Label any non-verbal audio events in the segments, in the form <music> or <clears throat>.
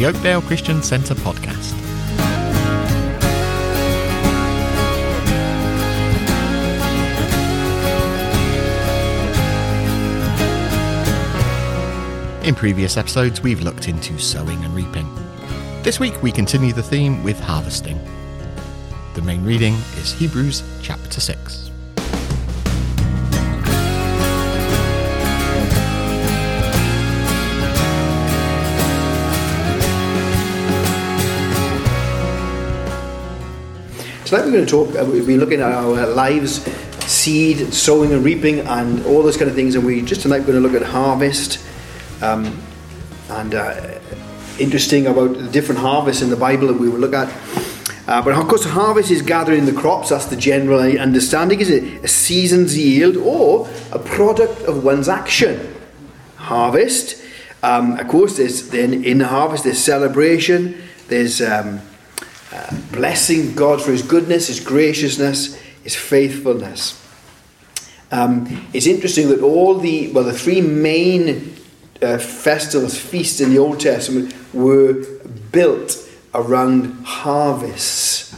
the Oakdale Christian Centre podcast. In previous episodes, we've looked into sowing and reaping. This week, we continue the theme with harvesting. The main reading is Hebrews chapter 6. Tonight we're going to talk, uh, we'll be looking at our lives, seed, sowing and reaping, and all those kind of things. And we just tonight we're going to look at harvest, um, and uh, interesting about the different harvests in the Bible that we will look at. Uh, but of course, harvest is gathering the crops. That's the general understanding. Is it a season's yield or a product of one's action? Harvest. Um, of course, there's then in the harvest there's celebration. There's um, blessing God for His goodness, His graciousness, His faithfulness. Um, it's interesting that all the well, the three main uh, festivals, feasts in the Old Testament were built around harvests,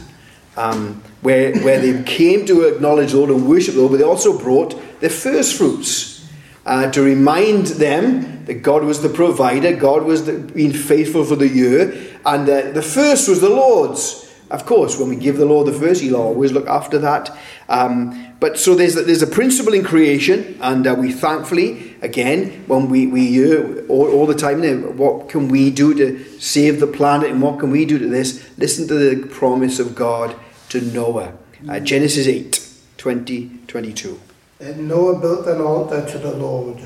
um, where where they came to acknowledge the Lord and worship the Lord, but they also brought their first fruits uh, to remind them that God was the provider, God was the, being faithful for the year, and uh, the first was the Lord's. Of course, when we give the Lord the first, He'll always look after that. Um, but so there's there's a principle in creation, and uh, we thankfully again when we we hear all, all the time, now, what can we do to save the planet, and what can we do to this? Listen to the promise of God to Noah, uh, Genesis 8, 20, 22. And Noah built an altar to the Lord,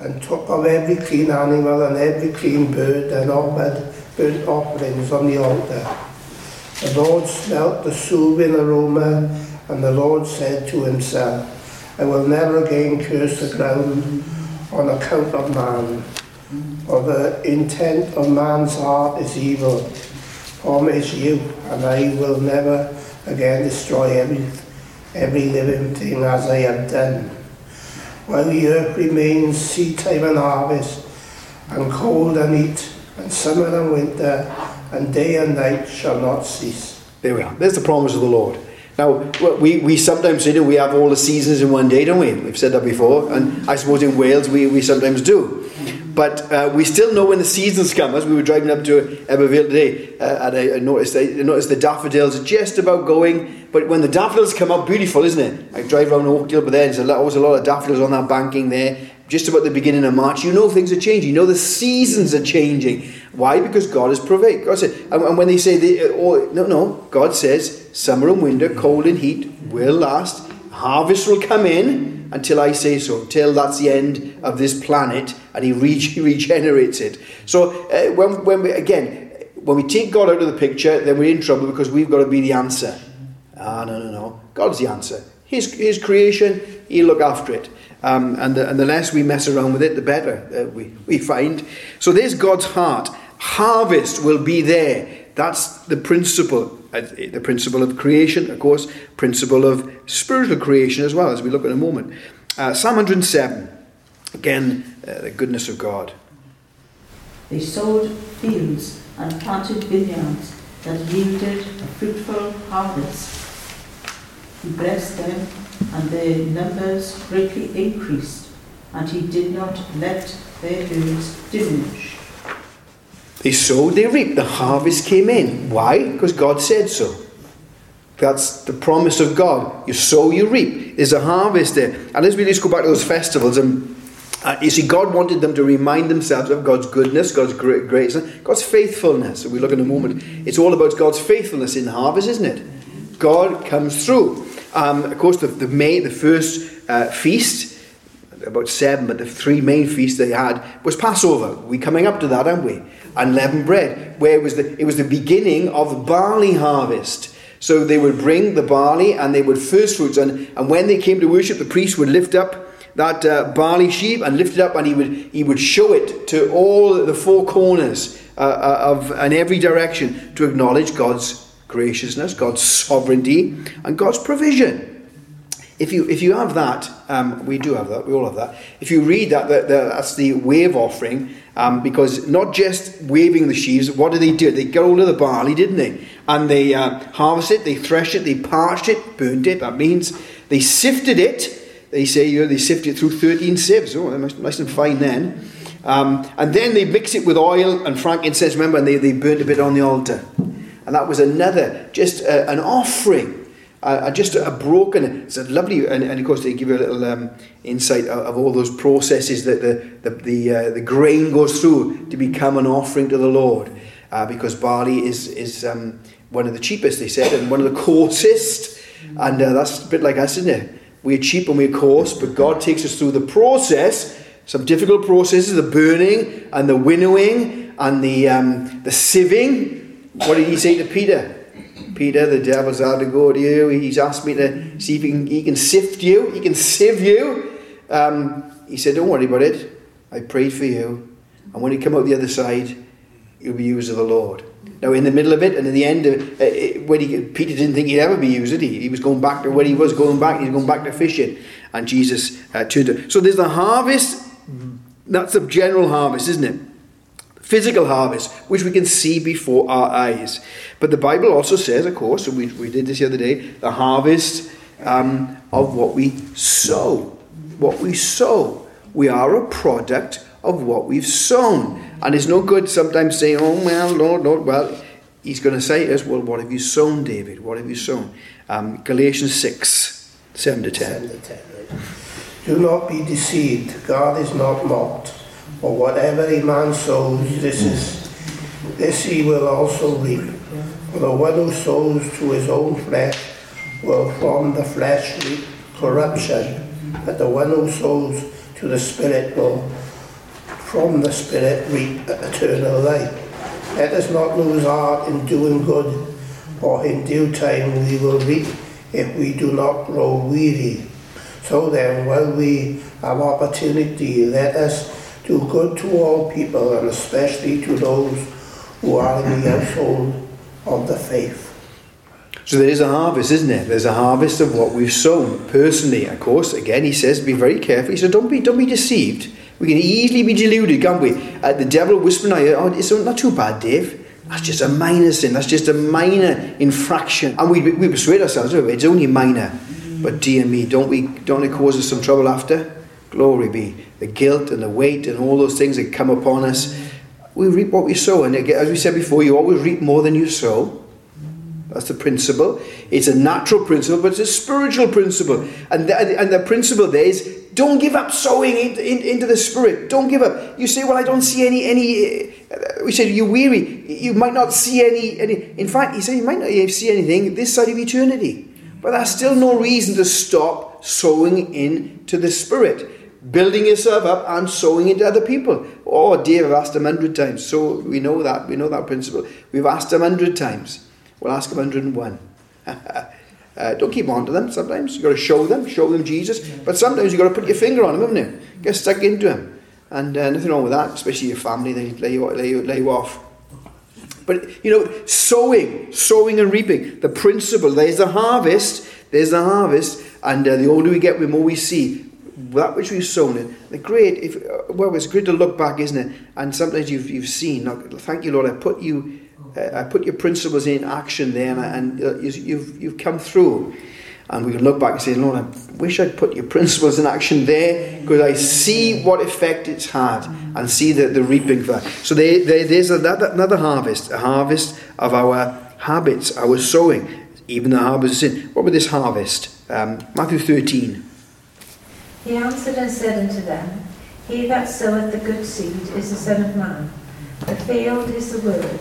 and took of every clean animal and every clean bird, and offered burnt offerings on the altar. The Lord smelt the soothing aroma, and the Lord said to himself, I will never again curse the ground on account of man, for the intent of man's heart is evil. Is you, and I will never again destroy every, every living thing as I have done. While the earth remains seed time and harvest, and cold and heat, summer and winter, and day and night shall not cease. There we are. There's the promise of the Lord. Now, we, we sometimes say that we have all the seasons in one day, don't we? We've said that before, and I suppose in Wales we, we sometimes do. But uh, we still know when the seasons come. As we were driving up to Ebbw Vale today, uh, and I, I, noticed, I noticed the daffodils are just about going. But when the daffodils come up, beautiful, isn't it? I drive around Oakdale, but there's always a lot of daffodils on that banking there. Just about the beginning of March, you know things are changing. You know the seasons are changing. Why? Because God has provided. God said, and, when they say, the, oh, no, no, God says, summer and winter, cold and heat will last. Harvest will come in until I say so, until that's the end of this planet and He re- <laughs> regenerates it. So, uh, when, when we, again, when we take God out of the picture, then we're in trouble because we've got to be the answer. Ah, no, no, no. God's the answer. His, his creation, He'll look after it. Um, and, the, and the less we mess around with it, the better uh, we, we find. So there's God's heart. Harvest will be there. That's the principle. Uh, the principle of creation, of course, principle of spiritual creation as well, as we look in a moment. Uh, Psalm 107, again, uh, the goodness of God. They sowed fields and planted vineyards that yielded a fruitful harvest. He blessed them, and their numbers greatly increased, and he did not let their herds diminish. They sowed, they reaped. The harvest came in. Why? Because God said so. That's the promise of God. You sow, you reap. There's a harvest there. And as we just go back to those festivals, and uh, you see, God wanted them to remind themselves of God's goodness, God's great grace, God's faithfulness. we look in a moment. It's all about God's faithfulness in the harvest, isn't it? God comes through. Um, of course, the, the, May, the first uh, feast, about seven, but the three main feasts they had was Passover. We're coming up to that, aren't we? And leavened bread, where it was the, it was the beginning of the barley harvest. So they would bring the barley and they would first fruits, and, and when they came to worship, the priest would lift up that uh, barley sheaf and lift it up, and he would he would show it to all the four corners uh, uh of in every direction to acknowledge God's graciousness, God's sovereignty, and God's provision. if you if you have that, um, we do have that. We all have that. If you read that, that, that that's the wave offering, um, because not just waving the sheaves. What did they do? They got hold of the barley, didn't they? And they uh, harvested it, they threshed it, they parched it, burned it. That means they sifted it. They say you know, they sifted it through thirteen sieves. Oh, they're nice and fine then. Um, and then they mix it with oil and frankincense. Remember, and they, they burnt a bit on the altar. And that was another, just uh, an offering uh, just a broken, it's a lovely, and, and, of course they give you a little um, insight of, of, all those processes that the, the, the, uh, the, grain goes through to become an offering to the Lord. Uh, because barley is, is um, one of the cheapest, they said, and one of the <laughs> coarsest. And uh, that's a bit like us, isn't it? We're cheap and we're coarse, but God takes us through the process, some difficult processes, the burning and the winnowing and the, um, the sieving. What did he say to Peter? Peter, the devil's had to go to you. He's asked me to see if he can, he can sift you, he can sieve you. Um, he said, Don't worry about it. I prayed for you. And when you come out the other side, you'll be used of the Lord. Now, in the middle of it, and in the end, of, uh, when he, Peter didn't think he'd ever be used, he? He was going back to where he was going back. He's going back to fishing, and Jesus uh, turned. To, so there's the harvest. That's the general harvest, isn't it? Physical harvest, which we can see before our eyes. But the Bible also says, of course, and we, we did this the other day, the harvest um, of what we sow. What we sow. We are a product of what we've sown. And it's no good sometimes saying, oh, well, Lord, Lord, well, he's going to say to us, well, what have you sown, David? What have you sown? Um, Galatians 6, 7 to 10. 7 to 10 Do not be deceived. God is not mocked. For whatever a man sows, this is this he will also reap. For the one who sows to his own flesh will from the flesh reap corruption, but the one who sows to the Spirit will from the Spirit reap eternal life. Let us not lose heart in doing good, for in due time we will reap if we do not grow weary. So then, while we have opportunity, let us do good to all people, and especially to those who are in the household of the faith. So there is a harvest, isn't there? There's a harvest of what we've sown. Personally, of course, again, he says, be very careful. He said, don't be, don't be deceived. We can easily be deluded, can't we? Uh, the devil whispering, oh, it's not too bad, Dave. That's just a minor sin. That's just a minor infraction. And we, we persuade ourselves, oh, it's only minor. But dear me, don't we don't it cause us some trouble after? Glory be. The guilt and the weight and all those things that come upon us. We reap what we sow. And as we said before, you always reap more than you sow. That's the principle. It's a natural principle, but it's a spiritual principle. And the, and the principle there is don't give up sowing in, in, into the spirit. Don't give up. You say, well, I don't see any, any uh, we said, you're weary. You might not see any, any. In fact, he said, you might not see anything this side of eternity. But that's still no reason to stop sowing into the spirit building yourself up and sowing into other people. Oh, dear, I've asked him a hundred times. So we know that. We know that principle. We've asked him a hundred times. We'll ask him 101. <laughs> uh, don't keep on to them sometimes. You've got to show them, show them Jesus. But sometimes you've got to put your finger on them, haven't you? Get stuck into them. And uh, nothing wrong with that, especially your family, they lay you, lay you, lay you off. But, you know, sowing, sowing and reaping, the principle, there's the harvest, there's the harvest, and uh, the older we get, the more we see that which we've sown in. The great, if well, it's great to look back, isn't it? And sometimes you've you've seen. Thank you, Lord. I put you, uh, I put your principles in action there, and, and uh, you've you've come through. And we can look back and say, Lord, I wish I'd put your principles in action there because I see what effect it's had and see the, the reaping for that. So there, there, there's another, another harvest, a harvest of our habits, our sowing, even the harvest of sin. What about this harvest? Um, Matthew 13. He answered and said unto them, He that soweth the good seed is the Son of Man. The field is the word.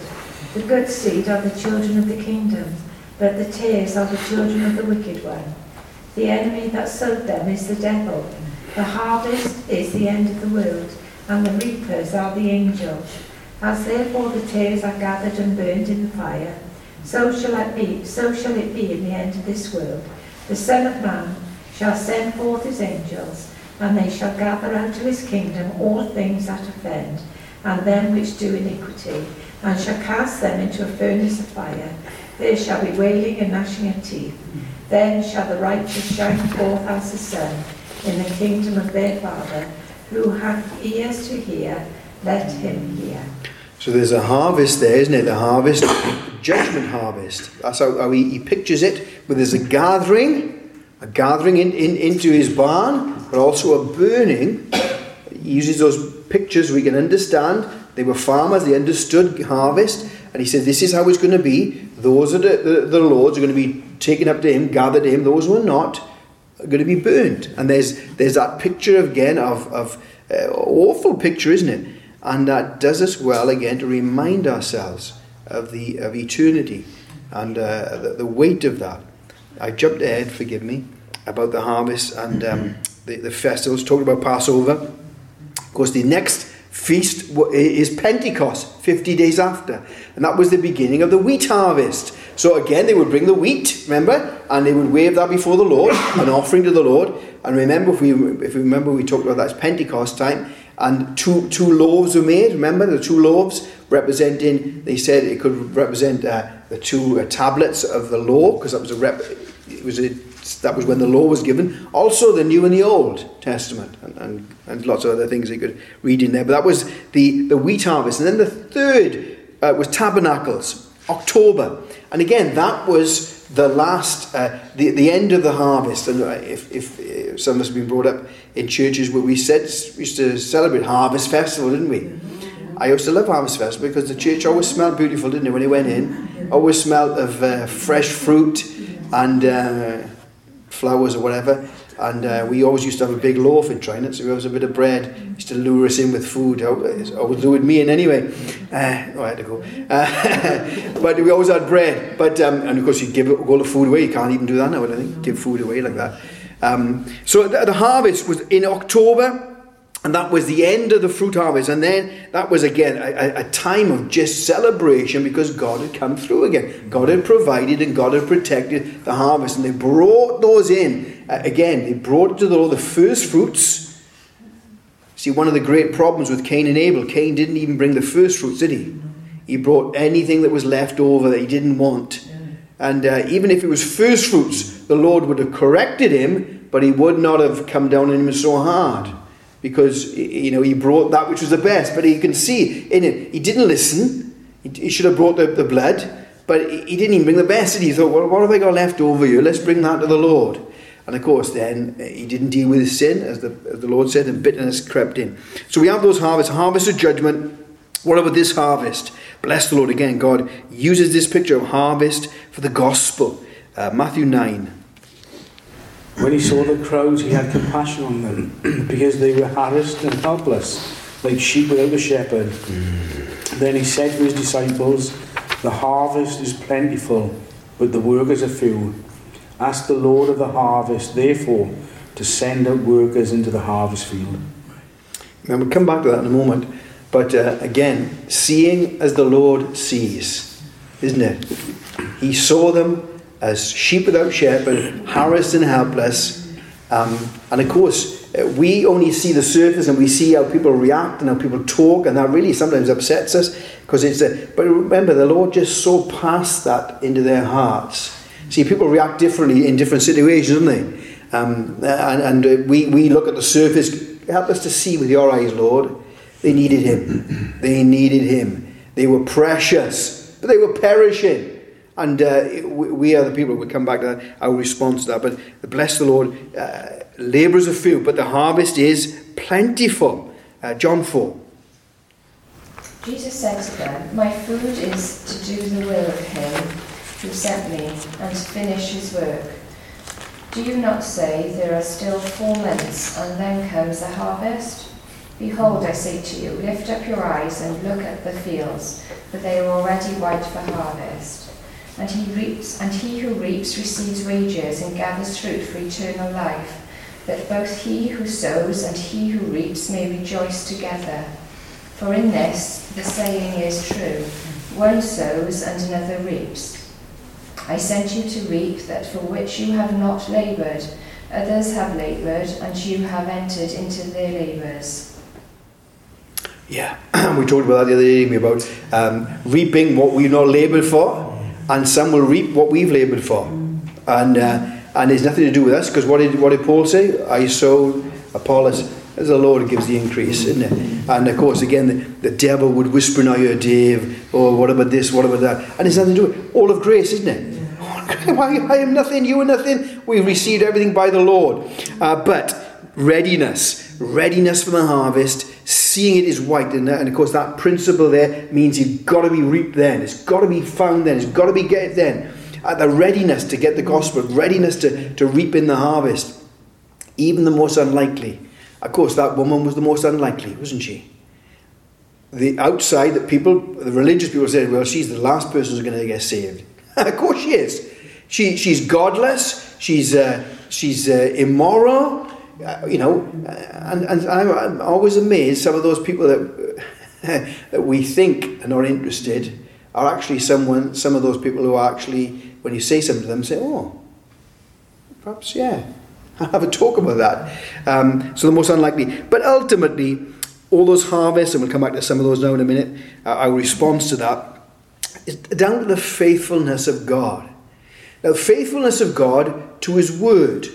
The good seed are the children of the kingdom, but the tares are the children of the wicked one. The enemy that sowed them is the devil. The harvest is the end of the world, and the reapers are the angels. As therefore the tares are gathered and burned in the fire, so shall it be, so shall it be in the end of this world. The Son of Man shall send forth his angels, and they shall gather of his kingdom all things that offend, and them which do iniquity, and shall cast them into a furnace of fire. there shall be wailing and gnashing of teeth. Then shall the righteous shine forth as the sun in the kingdom of their Father. Who hath ears to hear, let him hear. So there's a harvest there, isn't it? The harvest, judgment harvest. That's how, how he, he pictures it. But there's a gathering, a gathering in, in, into his barn, but also a burning. He uses those pictures we can understand. They were farmers, they understood harvest. And he said, This is how it's going to be. Those are the, the, the Lord's are going to be taken up to him, gathered to him. Those who are not are going to be burned. And there's there's that picture again of, of uh, awful picture, isn't it? And that does us well again to remind ourselves of the of eternity and uh, the, the weight of that. I jumped ahead, forgive me, about the harvest and um, the, the festivals, talking about Passover. Of course, the next feast is Pentecost, 50 days after. And that was the beginning of the wheat harvest. So again, they would bring the wheat, remember? And they would wave that before the Lord, an offering to the Lord. And remember, if we, if we remember, we talked about that, it's Pentecost time. And two, two loaves were made, remember? The two loaves representing, they said it could represent uh, the two uh, tablets of the law, because that was a rep, it was a that was when the law was given. Also, the New and the Old Testament, and, and, and lots of other things you could read in there. But that was the, the wheat harvest. And then the third uh, was tabernacles, October. And again, that was the last, uh, the, the end of the harvest. And uh, if, if, if some of us have been brought up in churches where we, said, we used to celebrate Harvest Festival, didn't we? I used to love Harvest Festival because the church always smelled beautiful, didn't it, when you went in? Always smelled of uh, fresh fruit and uh, flowers or whatever. And uh, we always used to have a big loaf in Trinidad, so we always a bit of bread. Used to lure us in with food. Always lured me in anyway. Uh, oh, I had to go. Uh, <laughs> but we always had bread. But um, and of course, you give all the food away. You can't even do that now. I think give food away like that. Um, so the, the harvest was in October. And that was the end of the fruit harvest. And then that was again a, a, time of just celebration because God had come through again. God had provided and God had protected the harvest. And they brought those in. Uh, again, they brought to the Lord the first fruits. See, one of the great problems with Cain and Abel, Cain didn't even bring the first fruits, did he? He brought anything that was left over that he didn't want. And uh, even if it was first fruits, the Lord would have corrected him, but he would not have come down on him so hard because you know he brought that which was the best. But you can see in it, he didn't listen. He, should have brought the, the blood, but he didn't even bring the best. And he thought, well, what have I got left over here? Let's bring that to the Lord. And of course, then uh, he didn't deal with his sin, as the, as the Lord said, and bitterness crept in. So we have those harvests, harvest of judgment. What about this harvest? Bless the Lord again. God uses this picture of harvest for the gospel. Uh, Matthew 9. When he saw the crowds, he had compassion on them <clears throat> because they were harassed and helpless, like sheep without a shepherd. Then he said to his disciples, The harvest is plentiful, but the workers are few. Ask the Lord of the harvest, therefore, to send out workers into the harvest field. And we'll come back to that in a moment. But uh, again, seeing as the Lord sees, isn't it? He saw them as sheep without shepherd, harassed and helpless. Um, and of course, uh, we only see the surface and we see how people react and how people talk, and that really sometimes upsets us because it's a. But remember, the Lord just saw past that into their hearts. See, people react differently in different situations, don't they? Um, and and uh, we, we look at the surface. Help us to see with your eyes, Lord. They needed Him. They needed Him. They were precious, but they were perishing. And uh, we are the people, we come back to that, our response to that. But bless the Lord, uh, labourers are few, but the harvest is plentiful. Uh, John 4. Jesus said to them, My food is to do the will of him who sent me and to finish his work. Do you not say, There are still four months, and then comes the harvest? Behold, I say to you, lift up your eyes and look at the fields, for they are already white for harvest and he reaps, and he who reaps receives wages and gathers fruit for eternal life, that both he who sows and he who reaps may rejoice together. For in this the saying is true one sows and another reaps. I sent you to reap that for which you have not laboured, others have laboured, and you have entered into their labours. Yeah, <clears throat> we talked about that the other day about um, reaping what we've not laboured for and some will reap what we've laboured for. And, uh, and it's nothing to do with us, because what did, what did Paul say? I sowed, Apollos, as the Lord gives the increase, isn't it? And of course, again, the, the devil would whisper in our ear, Dave, oh, what about this, what about that? And it's nothing to do with all of grace, isn't it? <laughs> I, I am nothing, you are nothing. We received everything by the Lord. Uh, but readiness, readiness for the harvest, seeing it is white. And, and of course, that principle there means you've got to be reaped then. It's got to be found then. It's got to be get then. At the readiness to get the gospel, readiness to, to reap in the harvest. Even the most unlikely. Of course, that woman was the most unlikely, wasn't she? The outside, the people, the religious people said, well, she's the last person who's going to get saved. <laughs> of course she is. She, she's godless. She's, uh, she's uh, immoral. Uh, you know, and, and I'm, I'm, always amazed some of those people that, <laughs> that we think are not interested are actually someone, some of those people who are actually, when you say something to them, say, oh, perhaps, yeah, <laughs> I'll have a talk about that. Um, so the most unlikely. But ultimately, all those harvests, and we'll come back to some of those now in a minute, uh, our response to that is down to the faithfulness of God. Now, faithfulness of God to His Word.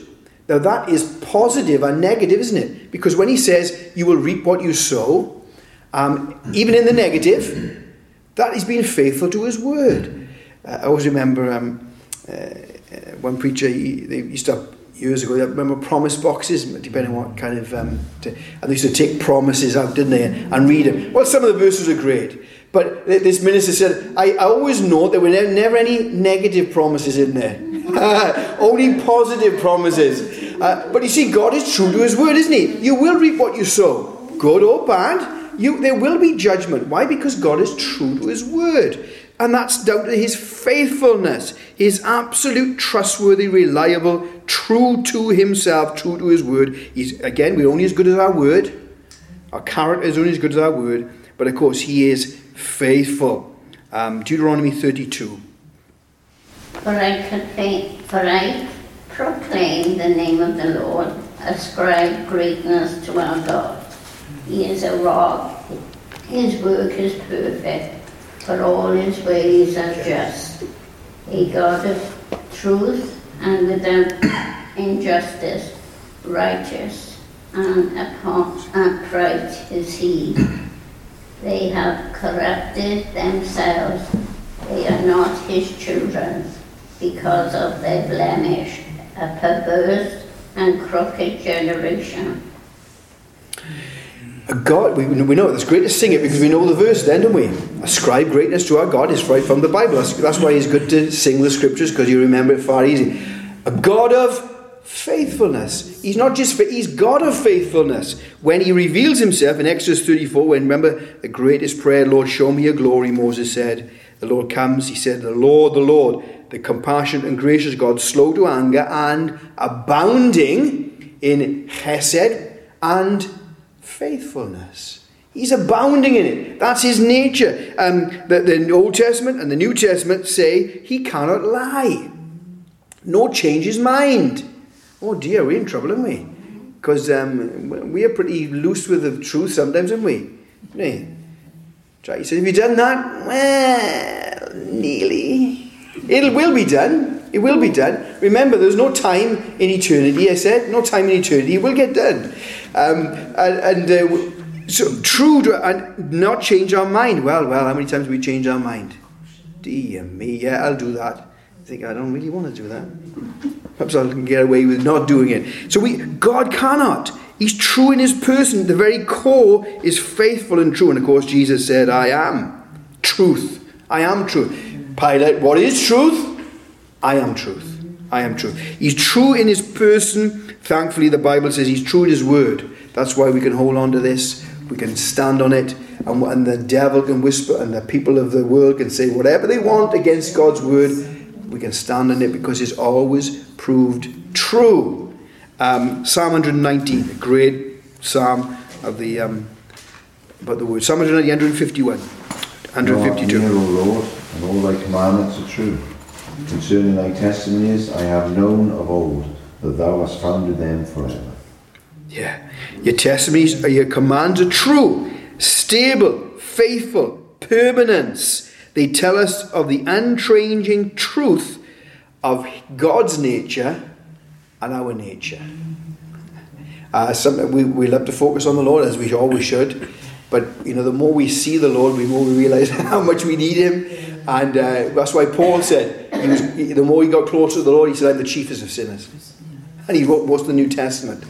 Now, that is positive and negative, isn't it? Because when He says, you will reap what you sow, um, even in the negative, that is being faithful to His Word. Uh, I always remember um, uh, one preacher, he, they used to have, years ago, I remember promise boxes, depending on what kind of, um, to, and they used to take promises out, didn't they, and read them. Well, some of the verses are great. But this minister said, I, I always know there were never, never any negative promises in there. <laughs> Only positive promises. Uh, but you see, God is true to his word, isn't he? You will reap what you sow, good or bad. You, there will be judgment. Why? Because God is true to his word. And that's down to his faithfulness, his absolute, trustworthy, reliable, true to himself, true to his word. He's, again, we're only as good as our word. Our character is only as good as our word. But of course, he is faithful. Um, Deuteronomy 32. For I, for I proclaim the name of the Lord, ascribe greatness to our God. He is a rock, his work is perfect, for all his ways are just. A God of truth and without injustice, righteous and upright is he. They have corrupted themselves. They are not his children because of their blemish, a perverse and crooked generation. A God, we, we know it's great to sing it because we know the verse then, don't we? Ascribe greatness to our God is right from the Bible. That's, that's why it's good to sing the scriptures because you remember it far easy. A God of faithfulness. He's not just, he's God of faithfulness. When he reveals himself in Exodus 34, when remember the greatest prayer, Lord, show me your glory, Moses said. The Lord comes, he said, The Lord, the Lord, the compassionate and gracious God, slow to anger and abounding in chesed and faithfulness. He's abounding in it. That's his nature. Um, the, the Old Testament and the New Testament say he cannot lie, nor change his mind. Oh dear, we're in trouble, aren't we? Because um, we are pretty loose with the truth sometimes, aren't we? Hey. He says, Have you done that? Well, nearly. It will be done. It will be done. Remember, there's no time in eternity, I said. No time in eternity. It will get done. Um, and, and uh, so, true to, and not change our mind. Well, well, how many times we change our mind? Dear me, yeah, I'll do that. I think I don't really want to do that. Perhaps I can get away with not doing it. So we, God cannot. He's true in his person. The very core is faithful and true. And of course, Jesus said, I am truth. I am truth. Pilate, what is truth? I am truth. I am truth. He's true in his person. Thankfully, the Bible says he's true in his word. That's why we can hold on to this. We can stand on it. And, and the devil can whisper, and the people of the world can say whatever they want against God's word. We can stand on it because it's always proved true. Um, Psalm 119, a great psalm of the um, about the word. Psalm 151, 152. Are and all thy commandments are true. Concerning thy testimonies, I have known of old that thou hast founded them forever. Yeah, your testimonies or your commands are true, stable, faithful, permanence. They tell us of the unchanging truth of God's nature and our nature. Uh, some, we, we love to focus on the Lord, as we always should. But, you know, the more we see the Lord, the more we realize <laughs> how much we need Him. And uh, that's why Paul said, he was, he, the more he got closer to the Lord, he said, I'm the chiefest of sinners. And he wrote most of the New Testament.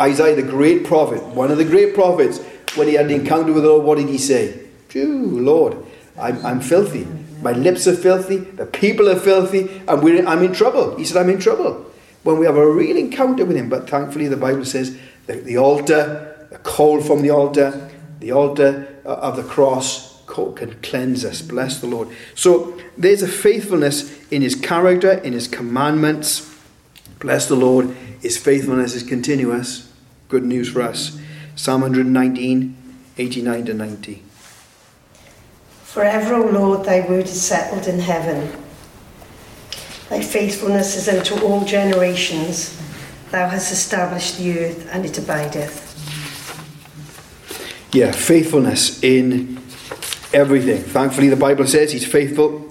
Isaiah, the great prophet, one of the great prophets, when he had an encounter with the Lord, what did he say? Phew, Lord, I'm, I'm filthy. My lips are filthy. The people are filthy. And we're, I'm in trouble. He said, I'm in trouble. When we have a real encounter with him. But thankfully, the Bible says the, the altar, the coal from the altar, the altar uh, of the cross can cleanse us. Bless the Lord. So there's a faithfulness in his character, in his commandments. Bless the Lord. His faithfulness is continuous. Good news for us. Psalm 119, 89 to 90. Forever, O Lord, thy word is settled in heaven. Thy faithfulness is unto all generations. Thou hast established the earth, and it abideth. Yeah, faithfulness in everything. Thankfully, the Bible says he's faithful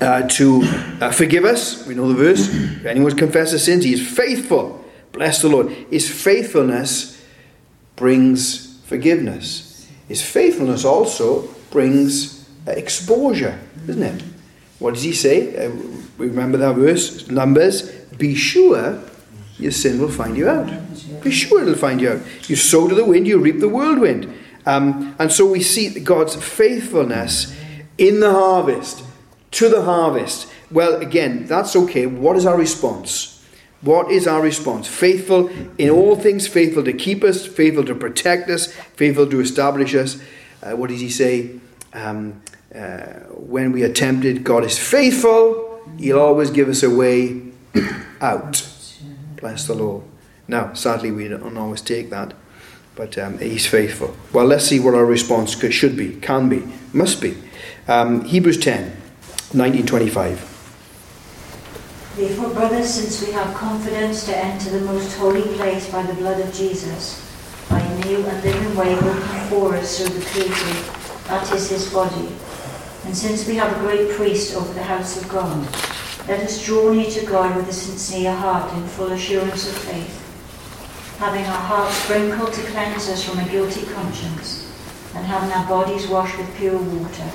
uh, to uh, forgive us. We know the verse. If anyone confesses sins, he is faithful. Bless the Lord. His faithfulness brings forgiveness. His faithfulness also brings exposure, isn't it? What does he say? Uh, remember that verse, Numbers. Be sure your sin will find you out. Be sure it'll find you out. You sow to the wind, you reap the whirlwind. Um, and so we see God's faithfulness in the harvest, to the harvest. Well, again, that's okay. What is our response? What is our response? Faithful in all things, faithful to keep us, faithful to protect us, faithful to establish us. Uh, what does he say? Um, uh, when we are tempted, God is faithful. He'll always give us a way out. Bless the Lord. Now, sadly, we don't always take that, but um, He's faithful. Well, let's see what our response could, should be, can be, must be. Um, Hebrews 10, 1925. Therefore, brothers, since we have confidence to enter the most holy place by the blood of Jesus, by a new and living way opened for us through the created, that is his body. And since we have a great priest over the house of God, let us draw near to God with a sincere heart in full assurance of faith, having our hearts sprinkled to cleanse us from a guilty conscience, and having our bodies washed with pure water.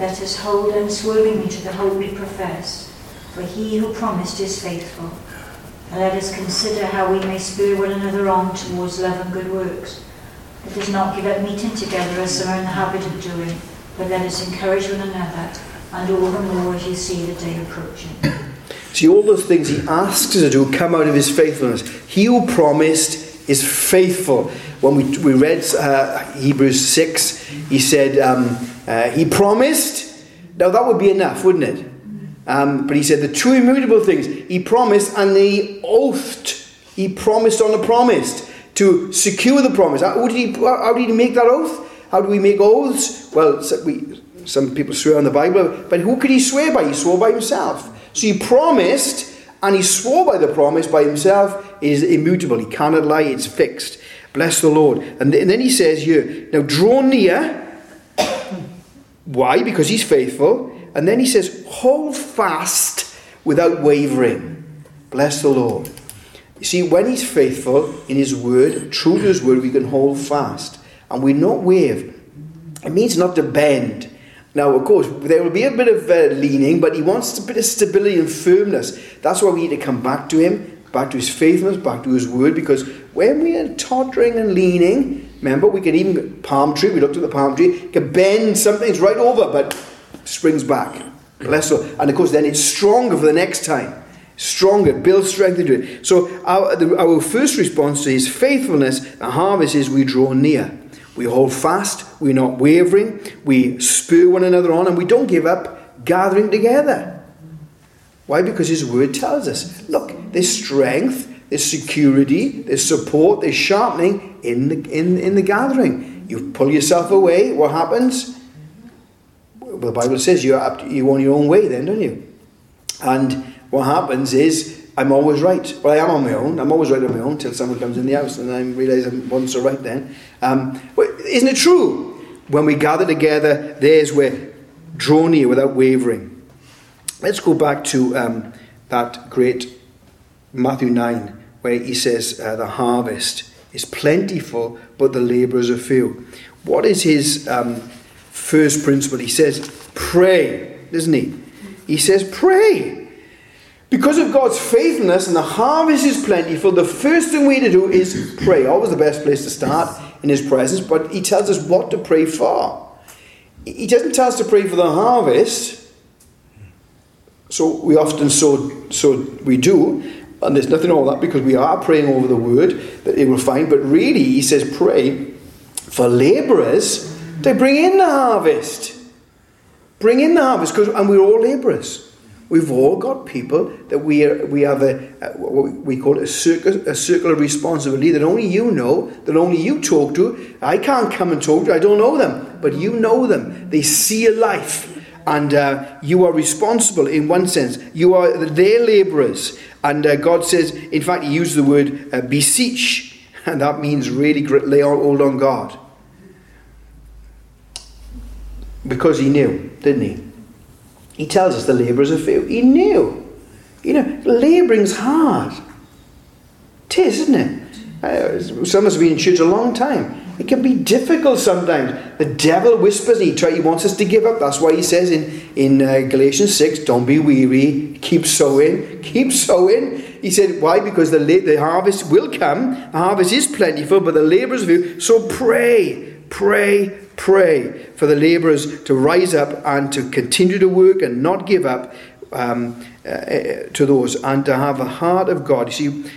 Let us hold unswervingly to the hope we profess, for he who promised is faithful. And let us consider how we may spur one another on towards love and good works. Let us not give up meeting together as some are in the habit of doing, but let us encourage one another, and all the more as you see the day approaching. See, all those things he asks us to do come out of his faithfulness. He who promised is faithful. When we, we read uh, Hebrews 6, he said, um, uh, He promised. Now that would be enough, wouldn't it? Um, but he said the two immutable things. He promised and he oathed. He promised on a promise to secure the promise. How did he, how did he make that oath? How do we make oaths? Well, we, some people swear on the Bible, but who could he swear by? He swore by himself. So he promised and he swore by the promise by himself. It is immutable. He cannot lie. It's fixed. Bless the Lord. And then he says here, now draw near. Why? Because he's faithful. And then he says, hold fast without wavering. Bless the Lord. You see, when he's faithful in his word, true to his word, we can hold fast. And we not wave. It means not to bend. Now, of course, there will be a bit of uh, leaning, but he wants a bit of stability and firmness. That's why we need to come back to him, back to his faithfulness, back to his word, because when we are tottering and leaning, remember, we can even, palm tree, we looked at the palm tree, can bend, something's right over, but springs back. Bless. And of course, then it's stronger for the next time. Stronger, build strength into it. So, our, the, our first response to his faithfulness, the harvest is we draw near. We hold fast, we're not wavering, we spur one another on, and we don't give up gathering together. Why? Because his word tells us look, there's strength, there's security, there's support, there's sharpening in the, in, in the gathering. You pull yourself away, what happens? Well, the Bible says you're up to, you on your own way, then, don't you? And what happens is I'm always right. Well, I am on my own. I'm always right on my own until someone comes in the house and I realise I wasn't so right then. Um, well, isn't it true? When we gather together, there's where draw near without wavering. Let's go back to um, that great Matthew 9, where he says, uh, The harvest is plentiful, but the labourers are few. What is his um, first principle? He says, Pray, doesn't he? He says, Pray. Because of God's faithfulness and the harvest is plentiful, the first thing we need to do is pray. Always the best place to start in His presence, but He tells us what to pray for. He doesn't tell us to pray for the harvest, so we often so so we do, and there's nothing with that because we are praying over the word that it will find. But really, He says pray for labourers to bring in the harvest. Bring in the harvest, because and we're all labourers. We've all got people that we are, we have a, a what we call a circle, a circular responsibility that only you know, that only you talk to. I can't come and talk to. I don't know them, but you know them. They see your life, and uh, you are responsible in one sense. You are their labourers, and uh, God says, in fact, He used the word uh, beseech, <laughs> and that means really lay hold on God because He knew, didn't He? He tells us the labourers are few. He knew. You know, labouring's hard. It is, isn't it? Uh, some of us have been in church a long time. It can be difficult sometimes. The devil whispers, he, try, he wants us to give up. That's why he says in, in uh, Galatians 6, don't be weary, keep sowing, keep sowing. He said, why? Because the, the harvest will come. The harvest is plentiful, but the labourers few. So pray, pray, pray for the labourers to rise up and to continue to work and not give up um, uh, to those and to have a heart of God. You see,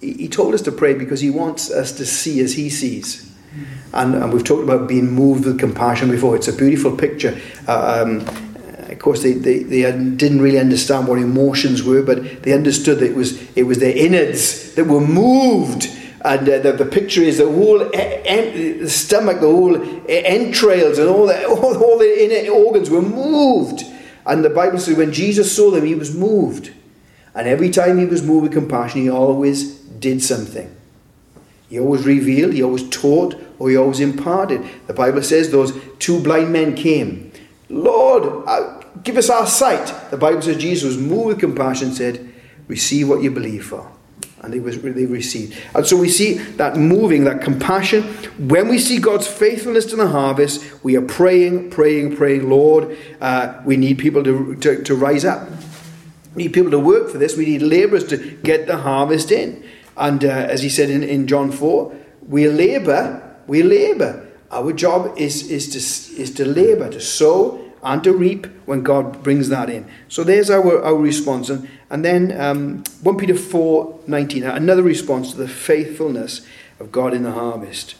he told us to pray because he wants us to see as he sees. And, and we've talked about being moved with compassion before. It's a beautiful picture. Uh, um, of course, they, they, they didn't really understand what emotions were, but they understood that it was, it was their innards that were moved and uh, the, the picture is the whole en- stomach, the whole entrails, and all the, <laughs> all, all the inner organs were moved. And the Bible says when Jesus saw them, he was moved. And every time he was moved with compassion, he always did something. He always revealed, he always taught, or he always imparted. The Bible says those two blind men came. Lord, uh, give us our sight. The Bible says Jesus was moved with compassion said, Receive what you believe for and they, was, they received. And so we see that moving, that compassion. When we see God's faithfulness to the harvest, we are praying, praying, praying, Lord, uh, we need people to, to, to rise up. We need people to work for this. We need labourers to get the harvest in. And uh, as he said in, in John 4, we labour, we labour. Our job is, is, to, is to labour, to sow and to reap when God brings that in. So there's our, our response. And, and then um, 1 Peter 4 19, another response to the faithfulness of God in the harvest.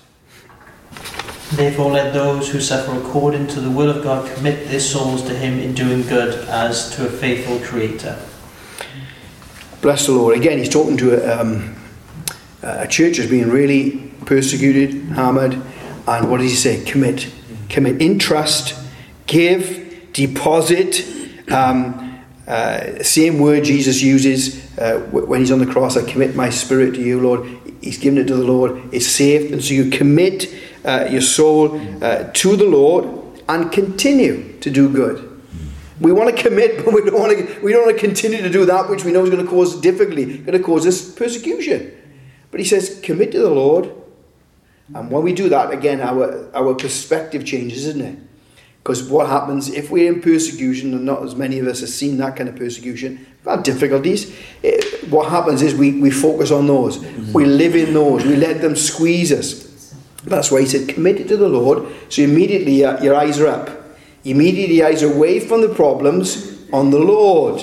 Therefore, let those who suffer according to the will of God commit their souls to Him in doing good as to a faithful Creator. Bless the Lord. Again, he's talking to a, um, a church that's being really persecuted, hammered, and what does he say? Commit. Commit in trust give, deposit. Um, uh, same word Jesus uses uh, when he's on the cross. I commit my spirit to you, Lord. He's given it to the Lord. It's safe, and so you commit uh, your soul uh, to the Lord and continue to do good. We want to commit, <laughs> but we don't want to. We don't want to continue to do that which we know is going to cause difficulty, going to cause us persecution. But he says, commit to the Lord, and when we do that, again, our our perspective changes, isn't it? Because what happens if we're in persecution, and not as many of us have seen that kind of persecution, got difficulties. It, what happens is we, we focus on those. Mm-hmm. We live in those. We let them squeeze us. That's why he said, committed to the Lord. So immediately uh, your eyes are up. Immediately your eyes are away from the problems on the Lord.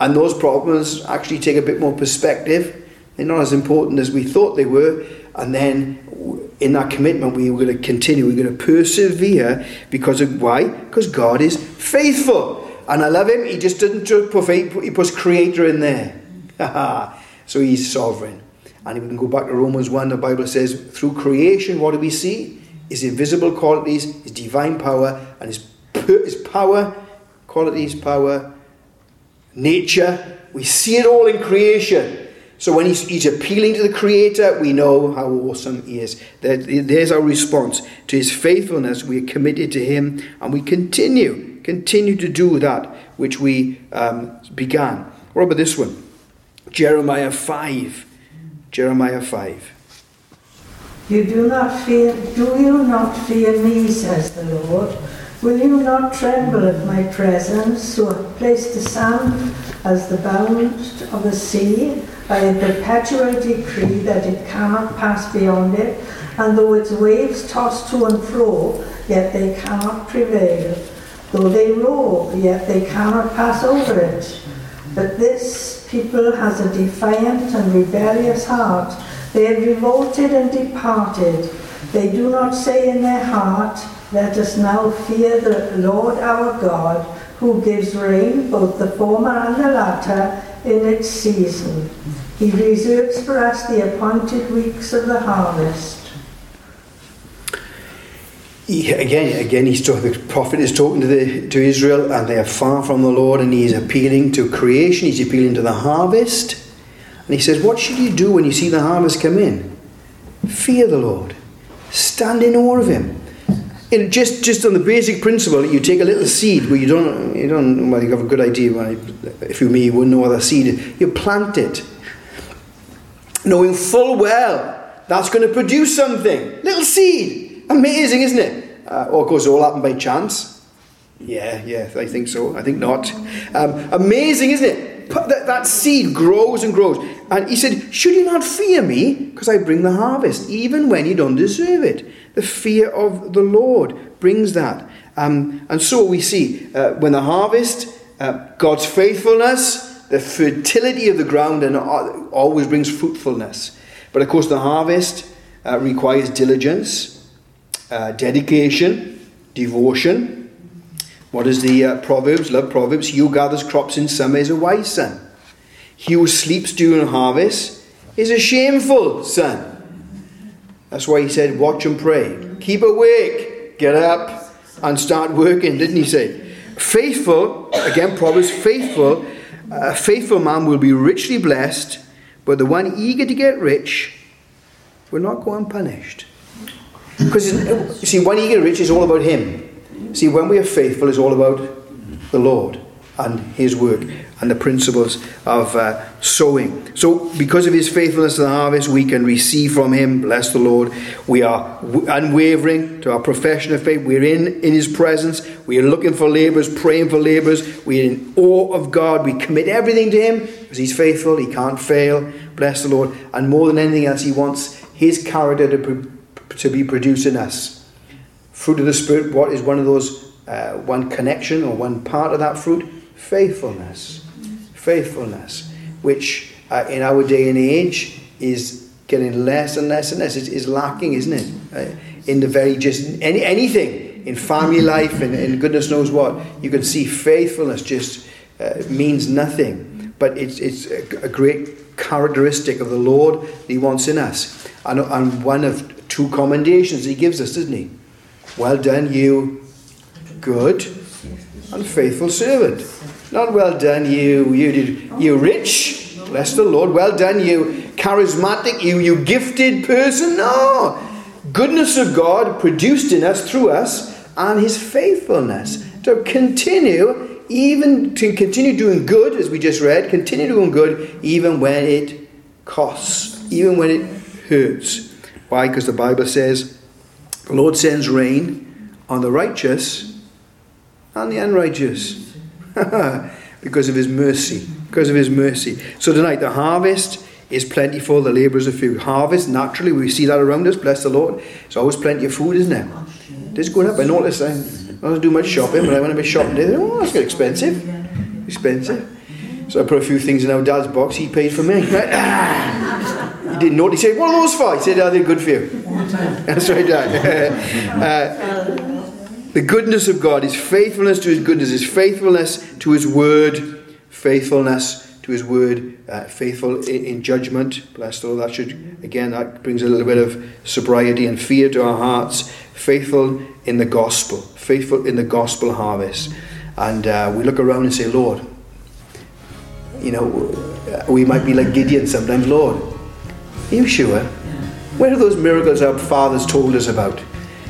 And those problems actually take a bit more perspective. They're not as important as we thought they were. And then in that commitment, we are going to continue. We're going to persevere because of why? Because God is faithful. And I love him. He just didn't just put, he puts creator in there. <laughs> so he's sovereign. And if we can go back to Romans 1, the Bible says, through creation, what do we see? His invisible qualities, his divine power, and his, his power, qualities, power, nature. We see it all in creation. So when he's, he's, appealing to the Creator, we know how awesome he is. There's our response to his faithfulness. We are committed to him and we continue, continue to do that which we um, began. What about this one? Jeremiah 5. Jeremiah 5. You do not fear, do you not fear me, says the Lord? Will you not tremble at my presence, who have placed the sand as the bound of the sea? by a perpetual decree that it cannot pass beyond it, and though its waves toss to and fro, yet they cannot prevail. Though they roar, yet they cannot pass over it. But this people has a defiant and rebellious heart. They have revolted and departed. They do not say in their heart, Let us now fear the Lord our God, who gives rain, both the former and the latter, in its season. He reserves for us the appointed weeks of the harvest. He, again, again, he's talking, the prophet is talking to, the, to Israel, and they are far from the Lord, and he's appealing to creation, he's appealing to the harvest. And he says, What should you do when you see the harvest come in? Fear the Lord, stand in awe of him. Just, just on the basic principle, you take a little seed where you don't, you don't, well, you have a good idea. If you me, you wouldn't know what a seed. You plant it, knowing full well that's going to produce something. Little seed, amazing, isn't it? Uh, or of course, it all happened by chance. Yeah, yeah, I think so. I think not. Um, amazing, isn't it? That, that seed grows and grows. And he said, Should you not fear me? Because I bring the harvest, even when you don't deserve it. The fear of the Lord brings that. Um, and so we see uh, when the harvest, uh, God's faithfulness, the fertility of the ground, and always brings fruitfulness. But of course, the harvest uh, requires diligence, uh, dedication, devotion. What is the uh, Proverbs? Love Proverbs. Who gathers crops in summer is a wise son. He who sleeps during harvest is a shameful son. That's why he said, Watch and pray. Keep awake. Get up and start working, didn't he say? Faithful, again, Proverbs, faithful. A faithful man will be richly blessed, but the one eager to get rich will not go unpunished. Because, see, one eager rich is all about him. See, when we are faithful, it's all about the Lord and his work and the principles of uh, sowing. So, because of his faithfulness to the harvest, we can receive from him, bless the Lord. We are unwavering to our profession of faith. We're in, in his presence. We are looking for labourers, praying for labourers. We're in awe of God. We commit everything to him because he's faithful. He can't fail. Bless the Lord. And more than anything else, he wants his character to, to be produced in us. Fruit of the Spirit, what is one of those, uh, one connection or one part of that fruit? Faithfulness faithfulness, which uh, in our day and age is getting less and less and less. It is lacking, isn't it? Uh, in the very just any, anything in family life and, and goodness knows what, you can see faithfulness just uh, means nothing. But it's, it's a, a great characteristic of the Lord that He wants in us. And, and one of two commendations He gives us, doesn't He? Well done, you good and faithful servant. Not well done, you, you, did, you rich. Bless the Lord. Well done, you charismatic, you, you gifted person. No. Goodness of God produced in us, through us, and his faithfulness. To continue, even to continue doing good, as we just read, continue doing good, even when it costs, even when it hurts. Why? Because the Bible says, the Lord sends rain on the righteous and the unrighteous. <laughs> because of his mercy. Because of his mercy. So tonight, the harvest is plentiful, the labourers are few. Harvest, naturally, we see that around us, bless the Lord. There's always plenty of food, isn't there? It's going up. I notice I don't do much shopping, but I went a bit shopping today. Oh, that's expensive. Expensive. So I put a few things in our dad's box, he paid for me. <coughs> he didn't know. He said, What are those for? He said, Oh, they're good for you. <laughs> That's right, Dad. <laughs> uh, the goodness of God, His faithfulness to His goodness, His faithfulness to His word, faithfulness to His word, uh, faithful in, in, judgment. Blessed Lord. That should, again, that brings a little bit of sobriety and fear to our hearts. Faithful in the gospel, faithful in the gospel harvest. And uh, we look around and say, Lord, you know, we might be like Gideon sometimes, Lord, are you sure? Where are those miracles our fathers told us about?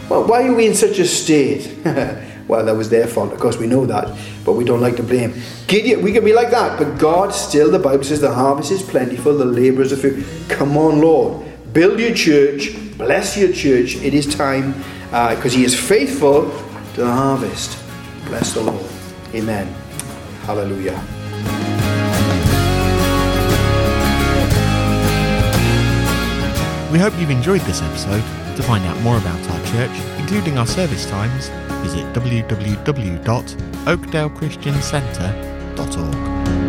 Well, why are we in such a state? <laughs> well, that was their fault. Of course, we know that, but we don't like to blame. Gideon, we can be like that, but God still, the Bible says, the harvest is plentiful, the labourers are few. Come on, Lord, build your church, bless your church. It is time uh, because He is faithful to the harvest. Bless the Lord. Amen. Hallelujah. We hope you've enjoyed this episode. To find out more about our church, including our service times, visit www.oakdalechristiancentre.org.